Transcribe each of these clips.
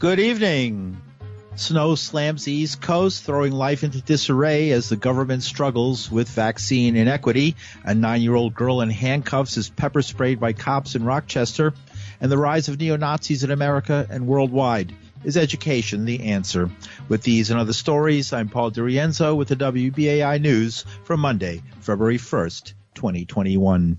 Good evening. Snow slams the East Coast, throwing life into disarray as the government struggles with vaccine inequity. A nine year old girl in handcuffs is pepper sprayed by cops in Rochester. And the rise of neo Nazis in America and worldwide. Is education the answer? With these and other stories, I'm Paul DiRienzo with the WBAI News for Monday, February 1st, 2021.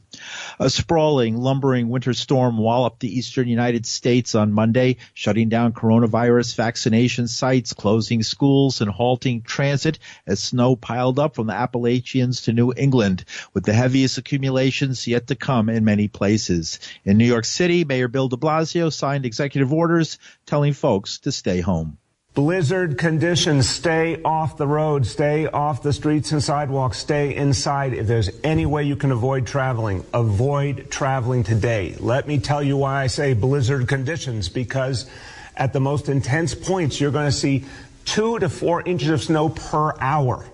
A sprawling, lumbering winter storm walloped the eastern United States on Monday, shutting down coronavirus vaccination sites, closing schools, and halting transit as snow piled up from the Appalachians to New England, with the heaviest accumulations yet to come in many places. In New York City, Mayor Bill de Blasio signed executive orders telling folks to stay home. Blizzard conditions, stay off the road, stay off the streets and sidewalks, stay inside. If there's any way you can avoid traveling, avoid traveling today. Let me tell you why I say blizzard conditions, because at the most intense points, you're going to see two to four inches of snow per hour.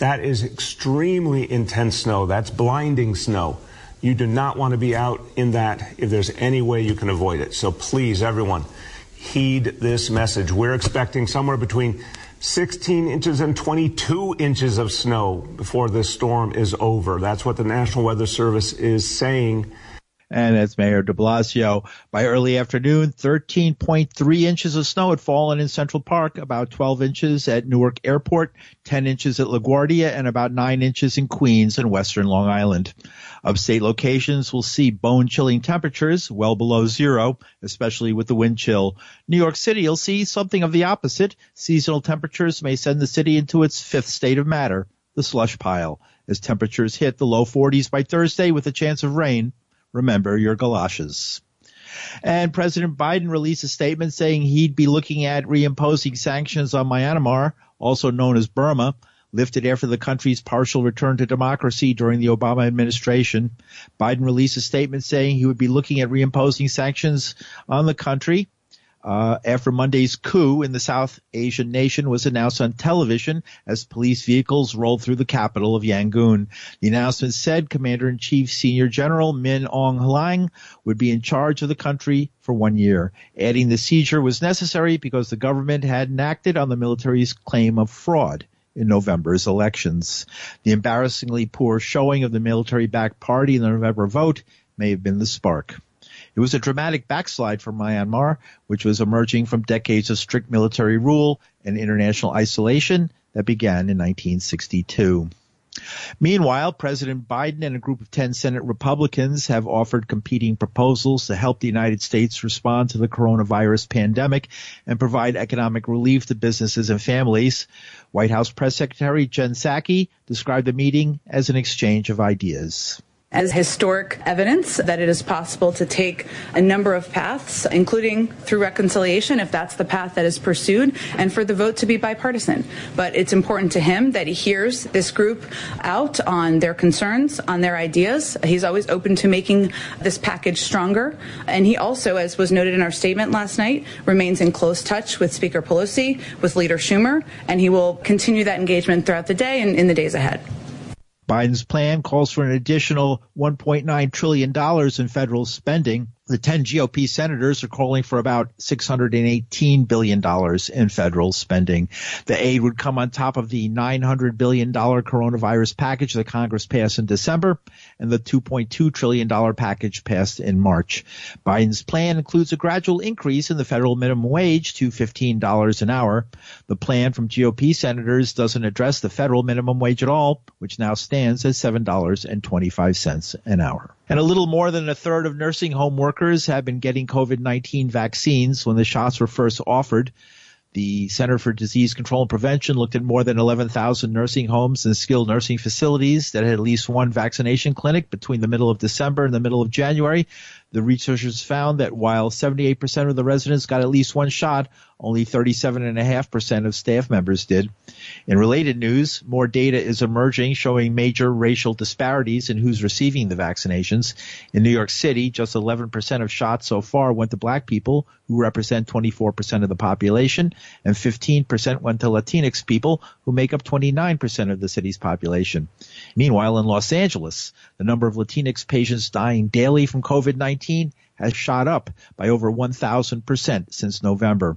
That is extremely intense snow. That's blinding snow. You do not want to be out in that if there's any way you can avoid it. So please, everyone, heed this message. We're expecting somewhere between 16 inches and 22 inches of snow before this storm is over. That's what the National Weather Service is saying. And as Mayor de Blasio, by early afternoon, 13.3 inches of snow had fallen in Central Park, about 12 inches at Newark Airport, 10 inches at LaGuardia, and about 9 inches in Queens and Western Long Island. Upstate locations will see bone chilling temperatures well below zero, especially with the wind chill. New York City will see something of the opposite. Seasonal temperatures may send the city into its fifth state of matter, the slush pile, as temperatures hit the low 40s by Thursday with a chance of rain. Remember your galoshes. And President Biden released a statement saying he'd be looking at reimposing sanctions on Myanmar, also known as Burma, lifted after the country's partial return to democracy during the Obama administration. Biden released a statement saying he would be looking at reimposing sanctions on the country uh, after Monday's coup in the South Asian nation was announced on television as police vehicles rolled through the capital of Yangon. The announcement said Commander-in-Chief Senior General Min Aung Hlaing would be in charge of the country for one year, adding the seizure was necessary because the government hadn't acted on the military's claim of fraud in November's elections. The embarrassingly poor showing of the military-backed party in the November vote may have been the spark. It was a dramatic backslide for Myanmar, which was emerging from decades of strict military rule and international isolation that began in 1962. Meanwhile, President Biden and a group of 10 Senate Republicans have offered competing proposals to help the United States respond to the coronavirus pandemic and provide economic relief to businesses and families. White House Press Secretary Jen Psaki described the meeting as an exchange of ideas as historic evidence that it is possible to take a number of paths, including through reconciliation, if that's the path that is pursued, and for the vote to be bipartisan. But it's important to him that he hears this group out on their concerns, on their ideas. He's always open to making this package stronger. And he also, as was noted in our statement last night, remains in close touch with Speaker Pelosi, with Leader Schumer, and he will continue that engagement throughout the day and in the days ahead. Biden's plan calls for an additional $1.9 trillion in federal spending the 10 GOP senators are calling for about $618 billion in federal spending. The aid would come on top of the $900 billion coronavirus package that Congress passed in December and the $2.2 trillion package passed in March. Biden's plan includes a gradual increase in the federal minimum wage to $15 an hour. The plan from GOP senators doesn't address the federal minimum wage at all, which now stands at $7.25 an hour. And a little more than a third of nursing home workers have been getting COVID-19 vaccines when the shots were first offered. The Center for Disease Control and Prevention looked at more than 11,000 nursing homes and skilled nursing facilities that had at least one vaccination clinic between the middle of December and the middle of January. The researchers found that while 78% of the residents got at least one shot, only 37.5% of staff members did. In related news, more data is emerging showing major racial disparities in who's receiving the vaccinations. In New York City, just 11% of shots so far went to black people, who represent 24% of the population, and 15% went to Latinx people, who make up 29% of the city's population. Meanwhile, in Los Angeles, the number of Latinx patients dying daily from COVID-19 has shot up by over 1,000% since November.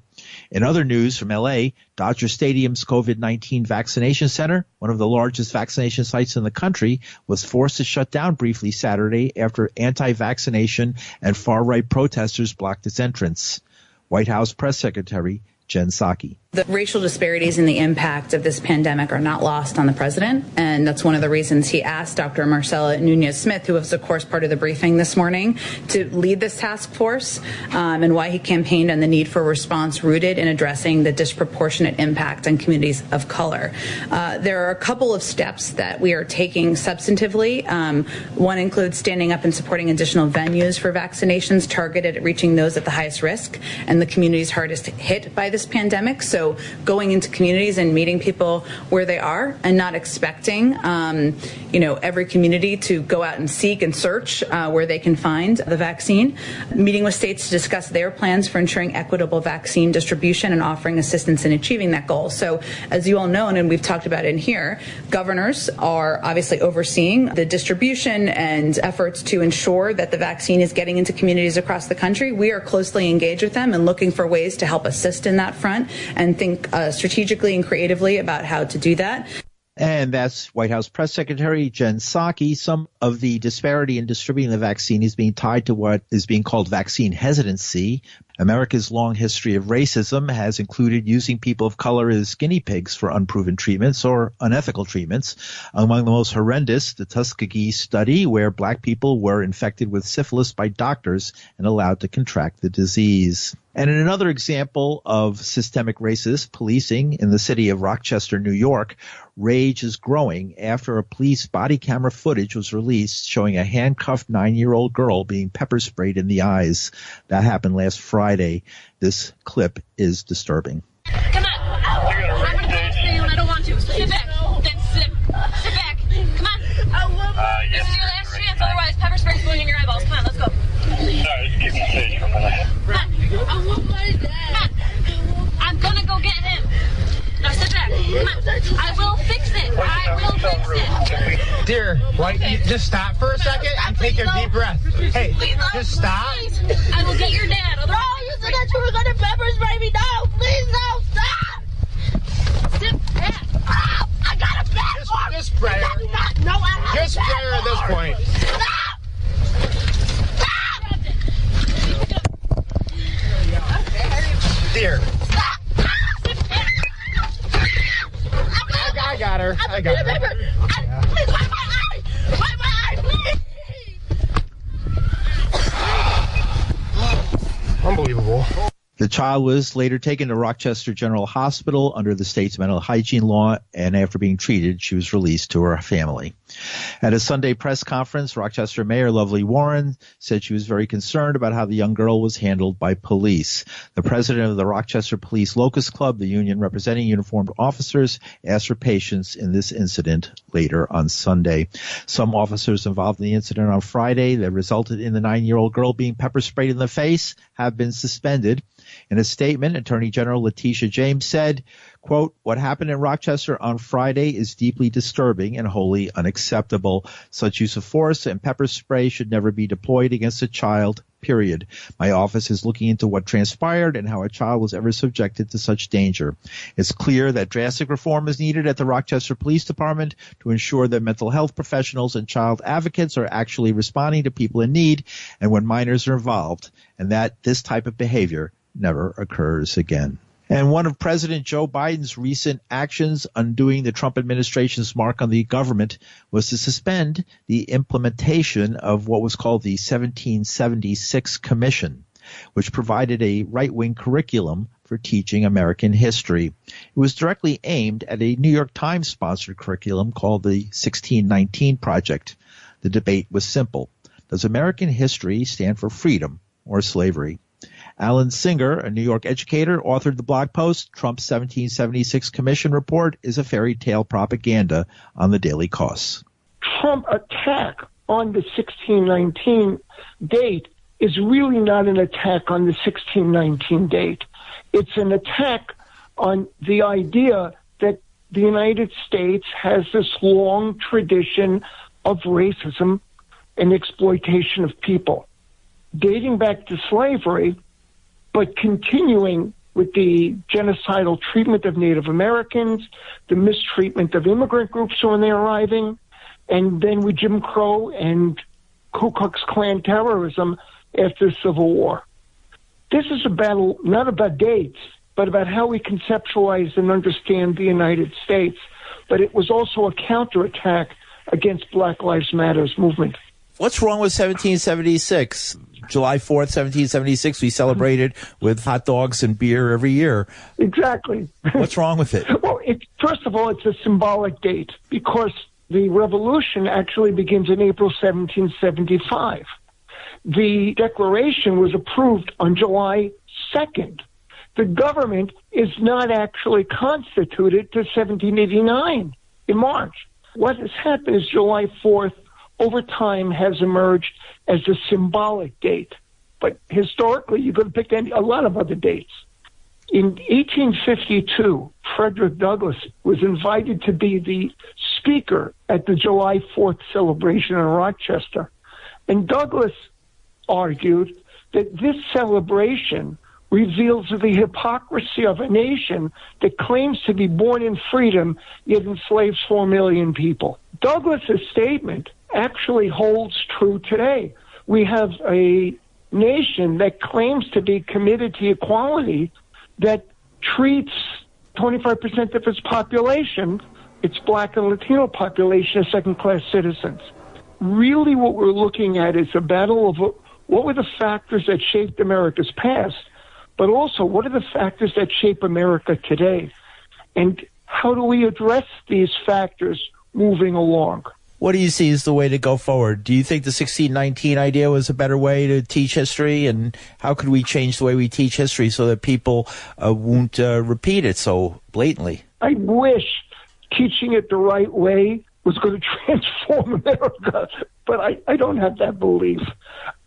In other news from LA, Dodger Stadium's COVID-19 vaccination center, one of the largest vaccination sites in the country, was forced to shut down briefly Saturday after anti-vaccination and far-right protesters blocked its entrance. White House press secretary Jen Psaki. The racial disparities and the impact of this pandemic are not lost on the president. And that's one of the reasons he asked Dr. Marcella Nunez Smith, who was, of course, part of the briefing this morning, to lead this task force um, and why he campaigned on the need for a response rooted in addressing the disproportionate impact on communities of color. Uh, there are a couple of steps that we are taking substantively. Um, one includes standing up and supporting additional venues for vaccinations targeted at reaching those at the highest risk and the communities hardest hit by this pandemic. So so going into communities and meeting people where they are and not expecting, um, you know, every community to go out and seek and search uh, where they can find the vaccine. Meeting with states to discuss their plans for ensuring equitable vaccine distribution and offering assistance in achieving that goal. So as you all know, and we've talked about in here, governors are obviously overseeing the distribution and efforts to ensure that the vaccine is getting into communities across the country. We are closely engaged with them and looking for ways to help assist in that front and think uh, strategically and creatively about how to do that. And that's White House Press Secretary Jen Psaki. Some of the disparity in distributing the vaccine is being tied to what is being called vaccine hesitancy. America's long history of racism has included using people of color as guinea pigs for unproven treatments or unethical treatments. Among the most horrendous, the Tuskegee study, where black people were infected with syphilis by doctors and allowed to contract the disease. And in another example of systemic racist policing in the city of Rochester, New York, rage is growing after a police body camera footage was released showing a handcuffed nine-year-old girl being pepper sprayed in the eyes. That happened last Friday. This clip is disturbing. Come on. I'm going to stay when I don't want to. Sit back. Then sit. Sit back. Come on. Uh, this is your last chance. Otherwise, pepper spray's going in your eyeballs. Come on, let's go. Sorry, just keep me safe for a minute. I want my dad. I'm gonna go get him. Now sit back. I will fix it. I will fix it. Dear, why you just stop for a second and take a deep breath. Hey, just stop. Please. I will get your dad. Otherwise, no, you said that you were gonna pepper spray me. No, please, no, stop. Sit back. Oh, I got a bad Just, just spray her. No, I have Just spray her at this point. Dear. I, I got her. I got her. Please, wipe my eye. Wipe my eye, please. Unbelievable. The child was later taken to Rochester General Hospital under the state's mental hygiene law, and after being treated, she was released to her family. At a Sunday press conference, Rochester Mayor Lovely Warren said she was very concerned about how the young girl was handled by police. The president of the Rochester Police Locust Club, the union representing uniformed officers, asked for patience in this incident later on Sunday. Some officers involved in the incident on Friday that resulted in the nine-year-old girl being pepper sprayed in the face have been suspended. In a statement, Attorney General Letitia James said, quote, what happened in Rochester on Friday is deeply disturbing and wholly unacceptable. Such use of force and pepper spray should never be deployed against a child, period. My office is looking into what transpired and how a child was ever subjected to such danger. It's clear that drastic reform is needed at the Rochester Police Department to ensure that mental health professionals and child advocates are actually responding to people in need and when minors are involved, and that this type of behavior never occurs again. And one of President Joe Biden's recent actions undoing the Trump administration's mark on the government was to suspend the implementation of what was called the 1776 Commission, which provided a right-wing curriculum for teaching American history. It was directly aimed at a New York Times sponsored curriculum called the 1619 Project. The debate was simple. Does American history stand for freedom or slavery? Alan Singer, a New York educator, authored the blog post, Trump's 1776 Commission report is a fairy tale propaganda on the Daily Kos. Trump attack on the 1619 date is really not an attack on the 1619 date. It's an attack on the idea that the United States has this long tradition of racism and exploitation of people. dating back to slavery, but continuing with the genocidal treatment of Native Americans, the mistreatment of immigrant groups when they're arriving, and then with Jim Crow and Ku Klux Klan terrorism after the Civil War. This is a battle not about dates, but about how we conceptualize and understand the United States. But it was also a counterattack against Black Lives Matters movement. What's wrong with 1776? July 4th, 1776, we celebrated with hot dogs and beer every year. Exactly. What's wrong with it? well, it, first of all, it's a symbolic date because the revolution actually begins in April 1775. The declaration was approved on July 2nd. The government is not actually constituted to 1789 in March. What has happened is July 4th over time has emerged as a symbolic date. But historically, you could have picked any, a lot of other dates. In 1852, Frederick Douglass was invited to be the speaker at the July 4th celebration in Rochester. And Douglass argued that this celebration reveals the hypocrisy of a nation that claims to be born in freedom yet enslaves four million people. Douglass's statement actually holds true today. We have a nation that claims to be committed to equality that treats 25% of its population, its black and Latino population, as second class citizens. Really, what we're looking at is a battle of what were the factors that shaped America's past, but also what are the factors that shape America today? And how do we address these factors moving along? What do you see as the way to go forward? Do you think the 1619 idea was a better way to teach history? And how could we change the way we teach history so that people uh, won't uh, repeat it so blatantly? I wish teaching it the right way was going to transform America, but I, I don't have that belief.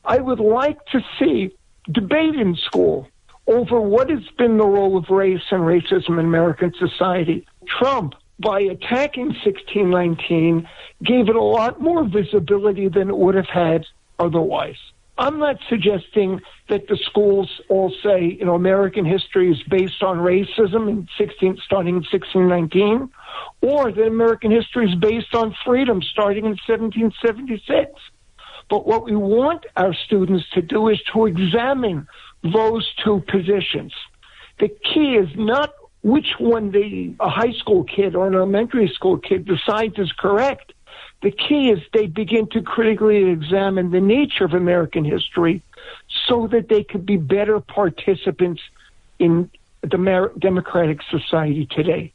I would like to see debate in school over what has been the role of race and racism in American society. Trump by attacking 1619 gave it a lot more visibility than it would have had otherwise. I'm not suggesting that the schools all say, you know, American history is based on racism in 16, starting in 1619, or that American history is based on freedom starting in 1776. But what we want our students to do is to examine those two positions. The key is not which one the a high school kid or an elementary school kid decides is correct. The key is they begin to critically examine the nature of American history so that they could be better participants in the democratic society today.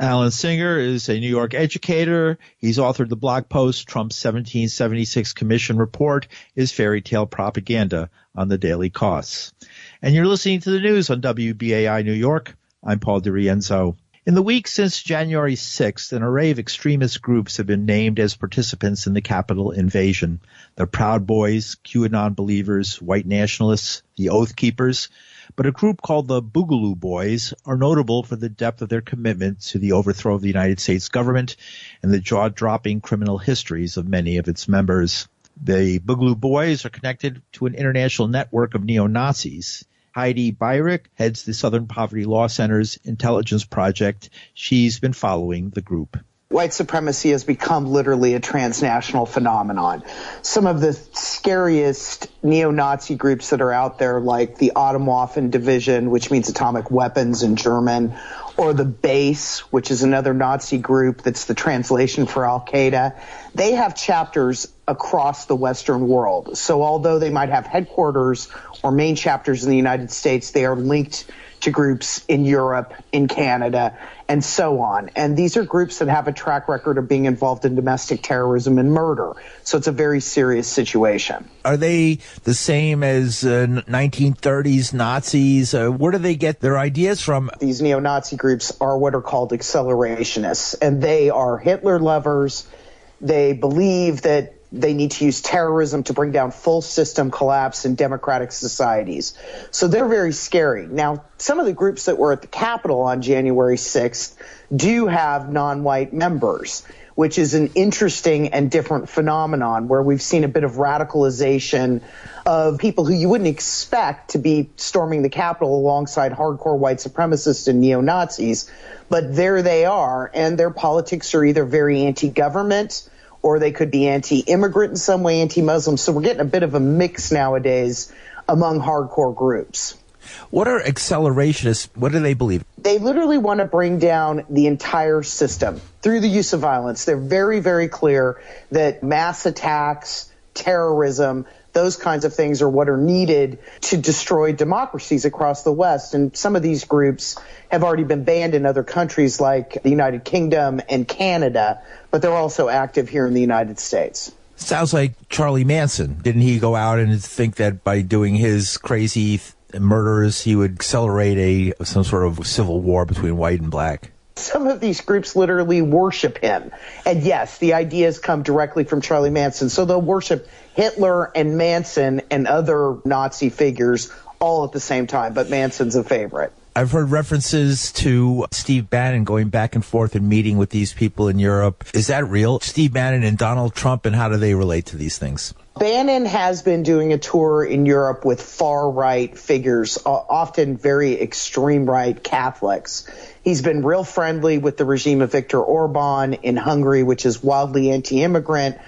Alan Singer is a New York educator. He's authored the blog post Trump's 1776 Commission Report is Fairy Tale Propaganda on the Daily Kos. And you're listening to the news on WBAI New York. I'm Paul DiRienzo. In the week since January 6th, an array of extremist groups have been named as participants in the Capitol invasion. The Proud Boys, QAnon believers, white nationalists, the Oath Keepers, but a group called the Boogaloo Boys are notable for the depth of their commitment to the overthrow of the United States government and the jaw-dropping criminal histories of many of its members. The Boogaloo Boys are connected to an international network of neo-Nazis Heidi Beirich heads the Southern Poverty Law Center's intelligence project. She's been following the group. White supremacy has become literally a transnational phenomenon. Some of the scariest neo-Nazi groups that are out there, like the Atomwaffen Division, which means atomic weapons in German, or the Base, which is another Nazi group that's the translation for Al Qaeda, they have chapters across the Western world. So although they might have headquarters or main chapters in the United States, they are linked to groups in Europe, in Canada, and so on. And these are groups that have a track record of being involved in domestic terrorism and murder. So it's a very serious situation. Are they the same as uh, 1930s Nazis? Uh, where do they get their ideas from? These neo Nazi groups are what are called accelerationists, and they are Hitler lovers. They believe that they need to use terrorism to bring down full system collapse in democratic societies. So they're very scary. Now, some of the groups that were at the Capitol on January 6th do have non-white members. which is an interesting and different phenomenon where we've seen a bit of radicalization of people who you wouldn't expect to be storming the Capitol alongside hardcore white supremacists and neo Nazis. But there they are, and their politics are either very anti government or they could be anti immigrant in some way, anti Muslim. So we're getting a bit of a mix nowadays among hardcore groups. What are accelerationists? What do they believe? They literally want to bring down the entire system through the use of violence. They're very, very clear that mass attacks, terrorism, those kinds of things are what are needed to destroy democracies across the West. And some of these groups have already been banned in other countries like the United Kingdom and Canada, but they're also active here in the United States. Sounds like Charlie Manson. Didn't he go out and think that by doing his crazy murders, he would accelerate a some sort of civil war between white and black? Some of these groups literally worship him. And yes, the ideas come directly from Charlie Manson. So they'll worship Hitler and Manson and other Nazi figures all at the same time, but Manson's a favorite. I've heard references to Steve Bannon going back and forth and meeting with these people in Europe. Is that real? Steve Bannon and Donald Trump, and how do they relate to these things? Bannon has been doing a tour in Europe with far right figures, often very extreme right Catholics. He's been real friendly with the regime of Viktor Orban in Hungary, which is wildly anti immigrant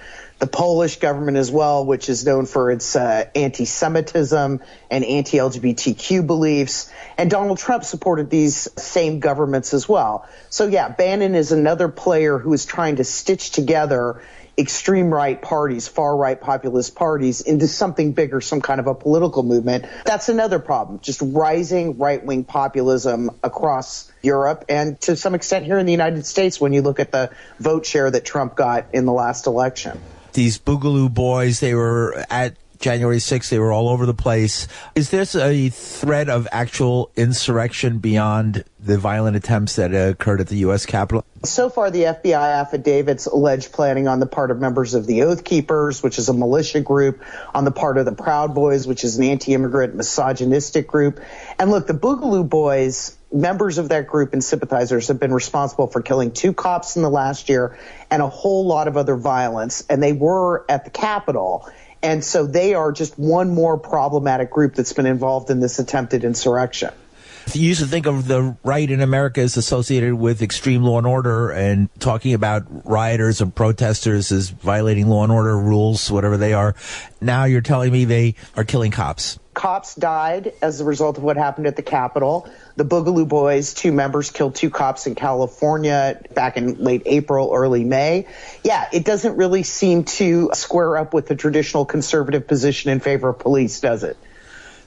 the Polish government as well, which is known for its uh, anti-Semitism and anti-LGBTQ beliefs. And Donald Trump supported these same governments as well. So yeah, Bannon is another player who is trying to stitch together extreme right parties, far right populist parties into something bigger, some kind of a political movement. That's another problem. Just rising right wing populism across Europe and to some extent here in the United States when you look at the vote share that Trump got in the last election these Boogaloo boys, they were at January 6th, they were all over the place. Is this a threat of actual insurrection beyond the violent attempts that occurred at the U.S. Capitol? So far, the FBI affidavits allege planning on the part of members of the Oath Keepers, which is a militia group, on the part of the Proud Boys, which is an anti-immigrant misogynistic group. And look, the Boogaloo Boys members of that group and sympathizers have been responsible for killing two cops in the last year and a whole lot of other violence. And they were at the Capitol. And so they are just one more problematic group that's been involved in this attempted insurrection. You used to think of the right in America as associated with extreme law and order and talking about rioters and protesters as violating law and order rules, whatever they are. Now you're telling me they are killing cops. Cops died as a result of what happened at the Capitol. The Boogaloo Boys, two members killed two cops in California back in late April, early May. Yeah, it doesn't really seem to square up with the traditional conservative position in favor of police, does it?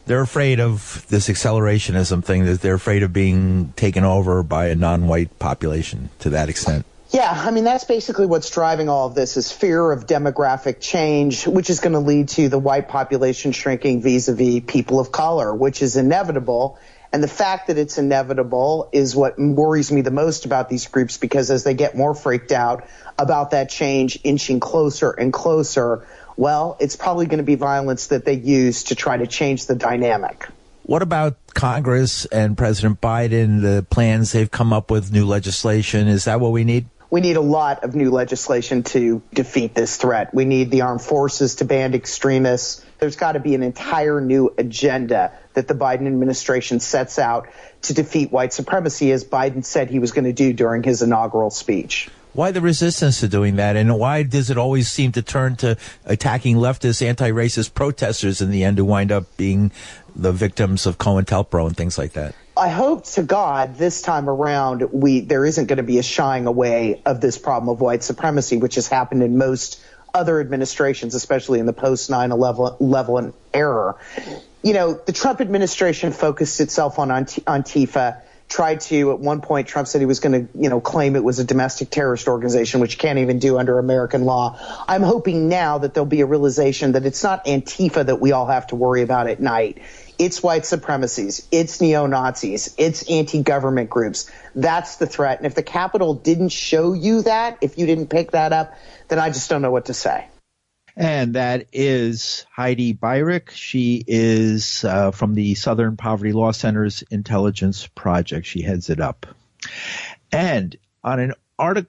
they're afraid of this accelerationism thing that they're afraid of being taken over by a non-white population to that extent. Yeah, I mean that's basically what's driving all of this is fear of demographic change, which is going to lead to the white population shrinking vis-a-vis people of color, which is inevitable. And the fact that it's inevitable is what worries me the most about these groups because as they get more freaked out about that change inching closer and closer, well, it's probably going to be violence that they use to try to change the dynamic. What about Congress and President Biden, the plans they've come up with, new legislation? Is that what we need? We need a lot of new legislation to defeat this threat. We need the armed forces to ban extremists. There's got to be an entire new agenda that the Biden administration sets out to defeat white supremacy, as Biden said he was going to do during his inaugural speech. Why the resistance to doing that? And why does it always seem to turn to attacking leftist, anti-racist protesters in the end who wind up being the victims of COINTELPRO and things like that? I hope to God this time around we there isn't going to be a shying away of this problem of white supremacy, which has happened in most other administrations, especially in the post 9/11 era. You know, the Trump administration focused itself on Antifa tried to at one point Trump said he was going to you know claim it was a domestic terrorist organization which can't even do under American law. I'm hoping now that there'll be a realization that it's not Antifa that we all have to worry about at night. It's white supremacies, it's neo-Nazis, it's anti-government groups. That's the threat. And if the Capitol didn't show you that, if you didn't pick that up, then I just don't know what to say. And that is Heidi Beirich. She is uh, from the Southern Poverty Law Center's Intelligence Project. She heads it up. And on an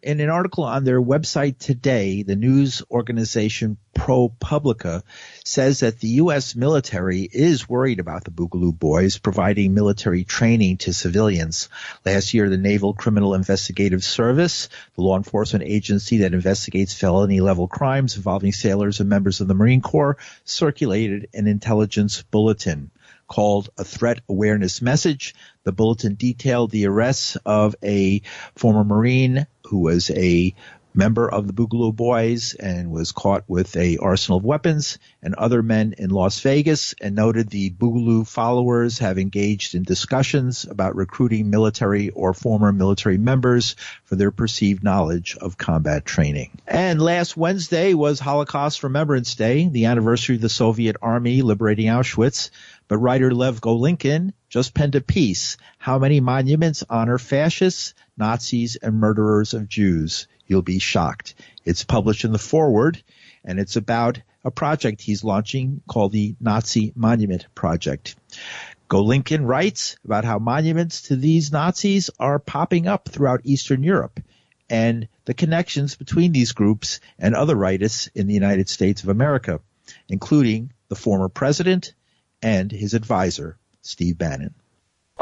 in an article on their website today, the news organization ProPublica says that the U.S. military is worried about the Boogaloo Boys providing military training to civilians. Last year, the Naval Criminal Investigative Service, the law enforcement agency that investigates felony level crimes involving sailors and members of the Marine Corps, circulated an intelligence bulletin called a threat awareness message. The bulletin detailed the arrests of a former Marine who was a member of the Boogaloo Boys and was caught with a arsenal of weapons and other men in Las Vegas and noted the Boogaloo followers have engaged in discussions about recruiting military or former military members for their perceived knowledge of combat training. And last Wednesday was Holocaust Remembrance Day, the anniversary of the Soviet Army liberating Auschwitz. But writer Lev Golinkin just penned a piece, How Many Monuments Honor Fascists, Nazis, and Murderers of Jews? You'll be shocked. It's published in the Forward, and it's about a project he's launching called the Nazi Monument Project. Golinkin writes about how monuments to these Nazis are popping up throughout Eastern Europe and the connections between these groups and other rightists in the United States of America, including the former president and his advisor, Steve Bannon.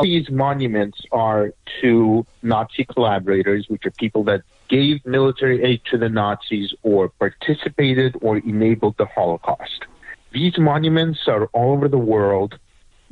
These monuments are to Nazi collaborators, which are people that gave military aid to the Nazis or participated or enabled the Holocaust. These monuments are all over the world.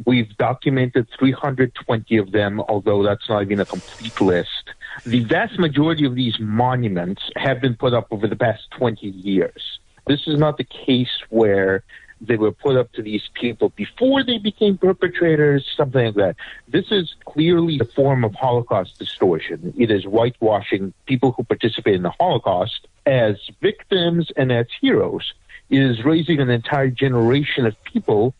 We've documented 320 of them, although that's not even a complete list. The vast majority of these monuments have been put up over the past 20 years. This is not the case where they were put up to these people before they became perpetrators, something like that. This is clearly a form of Holocaust distortion. It is whitewashing people who participate in the Holocaust as victims and as heroes. It is raising an entire generation of people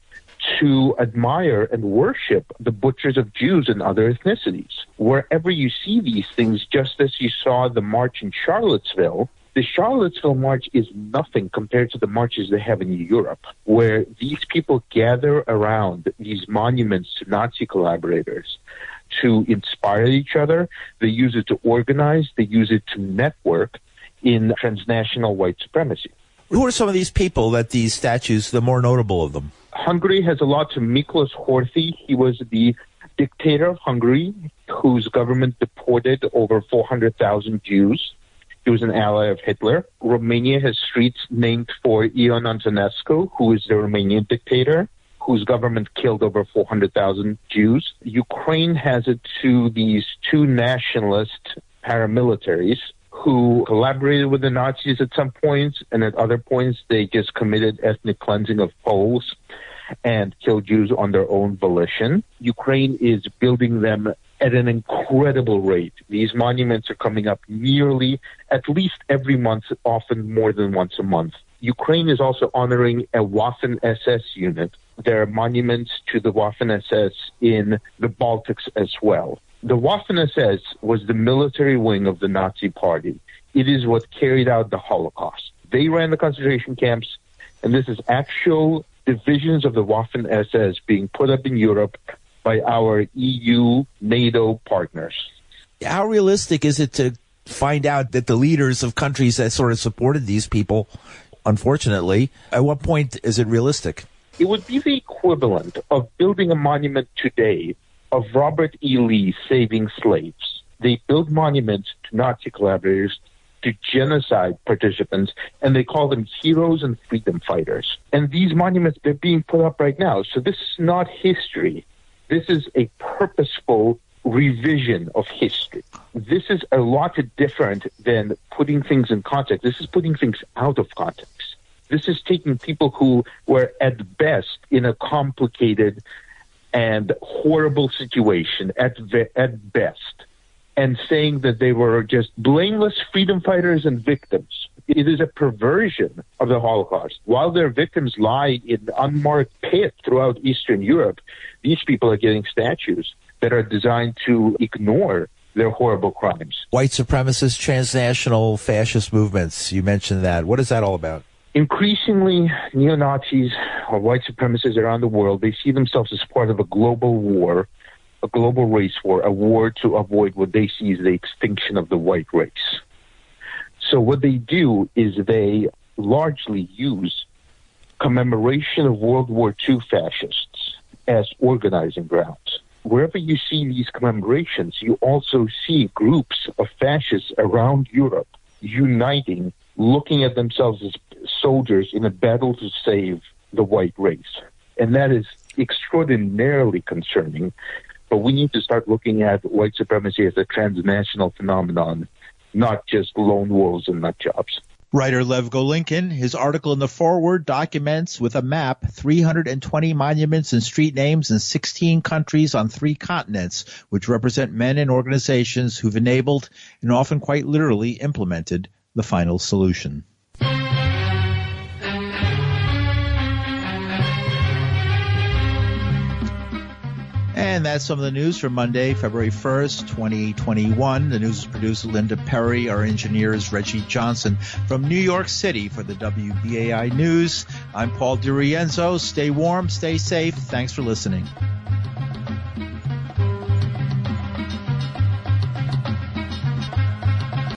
to admire and worship the butchers of Jews and other ethnicities. Wherever you see these things, just as you saw the march in Charlottesville, the Charlottesville March is nothing compared to the marches they have in Europe, where these people gather around these monuments to Nazi collaborators to inspire each other. They use it to organize, they use it to network in transnational white supremacy. Who are some of these people that these statues, the more notable of them? Hungary has a lot to Miklos Horthy. He was the dictator of Hungary, whose government deported over 400,000 Jews. He was an ally of Hitler. Romania has streets named for Ion Antonescu, who is the Romanian dictator, whose government killed over 400,000 Jews. Ukraine has it to these two nationalist paramilitaries who collaborated with the Nazis at some points, and at other points they just committed ethnic cleansing of Poles and killed Jews on their own volition. Ukraine is building them at an incredible rate. These monuments are coming up nearly at least every month, often more than once a month. Ukraine is also honoring a Waffen SS unit. There are monuments to the Waffen SS in the Baltics as well. The Waffen SS was the military wing of the Nazi Party. It is what carried out the Holocaust. They ran the concentration camps, and this is actual divisions of the Waffen SS being put up in Europe by our EU, NATO partners. How realistic is it to find out that the leaders of countries that sort of supported these people, unfortunately, at what point is it realistic? It would be the equivalent of building a monument today of Robert E. Lee saving slaves. They build monuments to Nazi collaborators, to genocide participants, and they call them heroes and freedom fighters. And these monuments, they're being put up right now. So this is not history. This is a purposeful revision of history. This is a lot different than putting things in context. This is putting things out of context. This is taking people who were at best in a complicated and horrible situation at at best and saying that they were just blameless freedom fighters and victims. It is a perversion of the Holocaust. While their victims lie in unmarked pit throughout Eastern Europe, these people are getting statues that are designed to ignore their horrible crimes. White supremacist, transnational fascist movements. You mentioned that. What is that all about? Increasingly, neo Nazis or white supremacists around the world, they see themselves as part of a global war a global race war, a war to avoid what they see as the extinction of the white race. So what they do is they largely use commemoration of World War II fascists as organizing grounds. Wherever you see these commemorations, you also see groups of fascists around Europe uniting, looking at themselves as soldiers in a battle to save the white race. And that is extraordinarily concerning. But we need to start looking at white supremacy as a transnational phenomenon, not just lone wolves and nut jobs. Writer Lev Golinkin, his article in the Forward documents with a map 320 monuments and street names in 16 countries on three continents, which represent men and organizations who've enabled and often quite literally implemented the final solution. And that's some of the news for Monday, February 1st, 2021. The news is produced by Linda Perry. Our engineer is Reggie Johnson from New York City for the WBAI News. I'm Paul DiRienzo. Stay warm, stay safe. Thanks for listening.